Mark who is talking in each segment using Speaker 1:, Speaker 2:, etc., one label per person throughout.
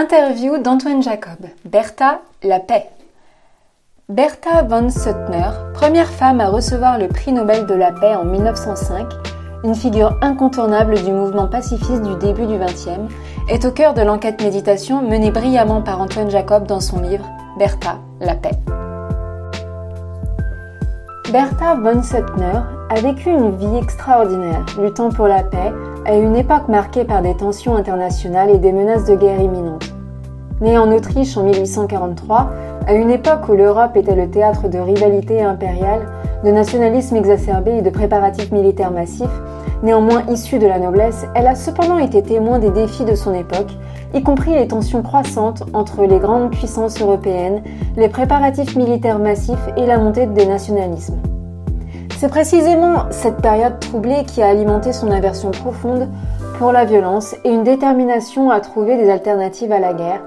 Speaker 1: Interview d'Antoine Jacob. Bertha, la paix. Bertha von Suttner, première femme à recevoir le prix Nobel de la paix en 1905, une figure incontournable du mouvement pacifiste du début du XXe, est au cœur de l'enquête méditation menée brillamment par Antoine Jacob dans son livre Bertha, la paix. Bertha von Suttner a vécu une vie extraordinaire, luttant pour la paix, à une époque marquée par des tensions internationales et des menaces de guerre imminentes. Née en Autriche en 1843, à une époque où l'Europe était le théâtre de rivalités impériales, de nationalisme exacerbé et de préparatifs militaires massifs, néanmoins issue de la noblesse, elle a cependant été témoin des défis de son époque, y compris les tensions croissantes entre les grandes puissances européennes, les préparatifs militaires massifs et la montée des nationalismes. C'est précisément cette période troublée qui a alimenté son aversion profonde pour la violence et une détermination à trouver des alternatives à la guerre,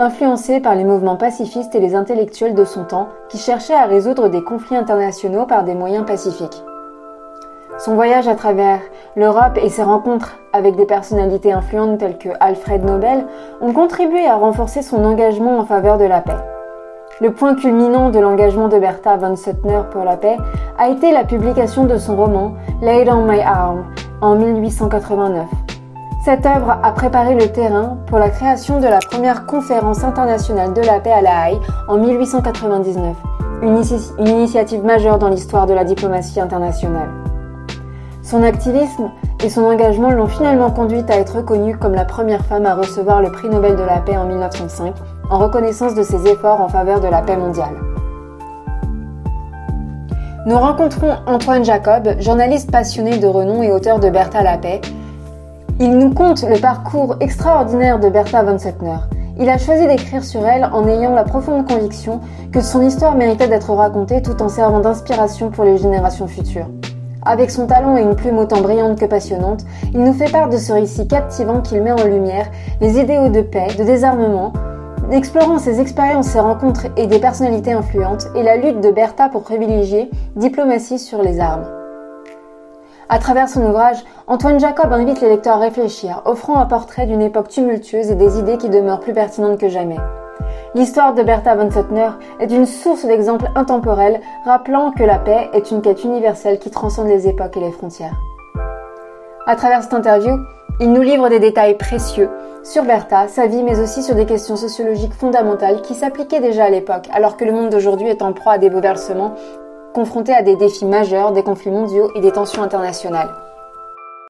Speaker 1: influencée par les mouvements pacifistes et les intellectuels de son temps qui cherchaient à résoudre des conflits internationaux par des moyens pacifiques. Son voyage à travers l'Europe et ses rencontres avec des personnalités influentes telles que Alfred Nobel ont contribué à renforcer son engagement en faveur de la paix. Le point culminant de l'engagement de Bertha von Suttner pour la paix a été la publication de son roman Laid on My Arm en 1889. Cette œuvre a préparé le terrain pour la création de la première conférence internationale de la paix à La Haye en 1899, une, initiative majeure dans l'histoire de la diplomatie internationale. Son activisme et son engagement l'ont finalement conduite à être reconnue comme la première femme à recevoir le prix Nobel de la paix en 1905 en reconnaissance de ses efforts en faveur de la paix mondiale. Nous rencontrons Antoine Jacob, journaliste passionné de renom et auteur de Bertha la paix. Il nous conte le parcours extraordinaire de Bertha von Suttner. Il a choisi d'écrire sur elle en ayant la profonde conviction que son histoire méritait d'être racontée tout en servant d'inspiration pour les générations futures. Avec son talent et une plume autant brillante que passionnante, il nous fait part de ce récit captivant qu'il met en lumière les idéaux de paix, de désarmement, explorant ses expériences, ses rencontres et des personnalités influentes, et la lutte de Bertha pour privilégier diplomatie sur les armes. À travers son ouvrage, Antoine Jacob invite les lecteurs à réfléchir, offrant un portrait d'une époque tumultueuse et des idées qui demeurent plus pertinentes que jamais. L'histoire de Bertha von Suttner est une source d'exemples intemporels, rappelant que la paix est une quête universelle qui transcende les époques et les frontières. À travers cette interview, il nous livre des détails précieux sur Bertha, sa vie, mais aussi sur des questions sociologiques fondamentales qui s'appliquaient déjà à l'époque, alors que le monde d'aujourd'hui est en proie à des bouleversements, confronté à des défis majeurs, des conflits mondiaux et des tensions internationales.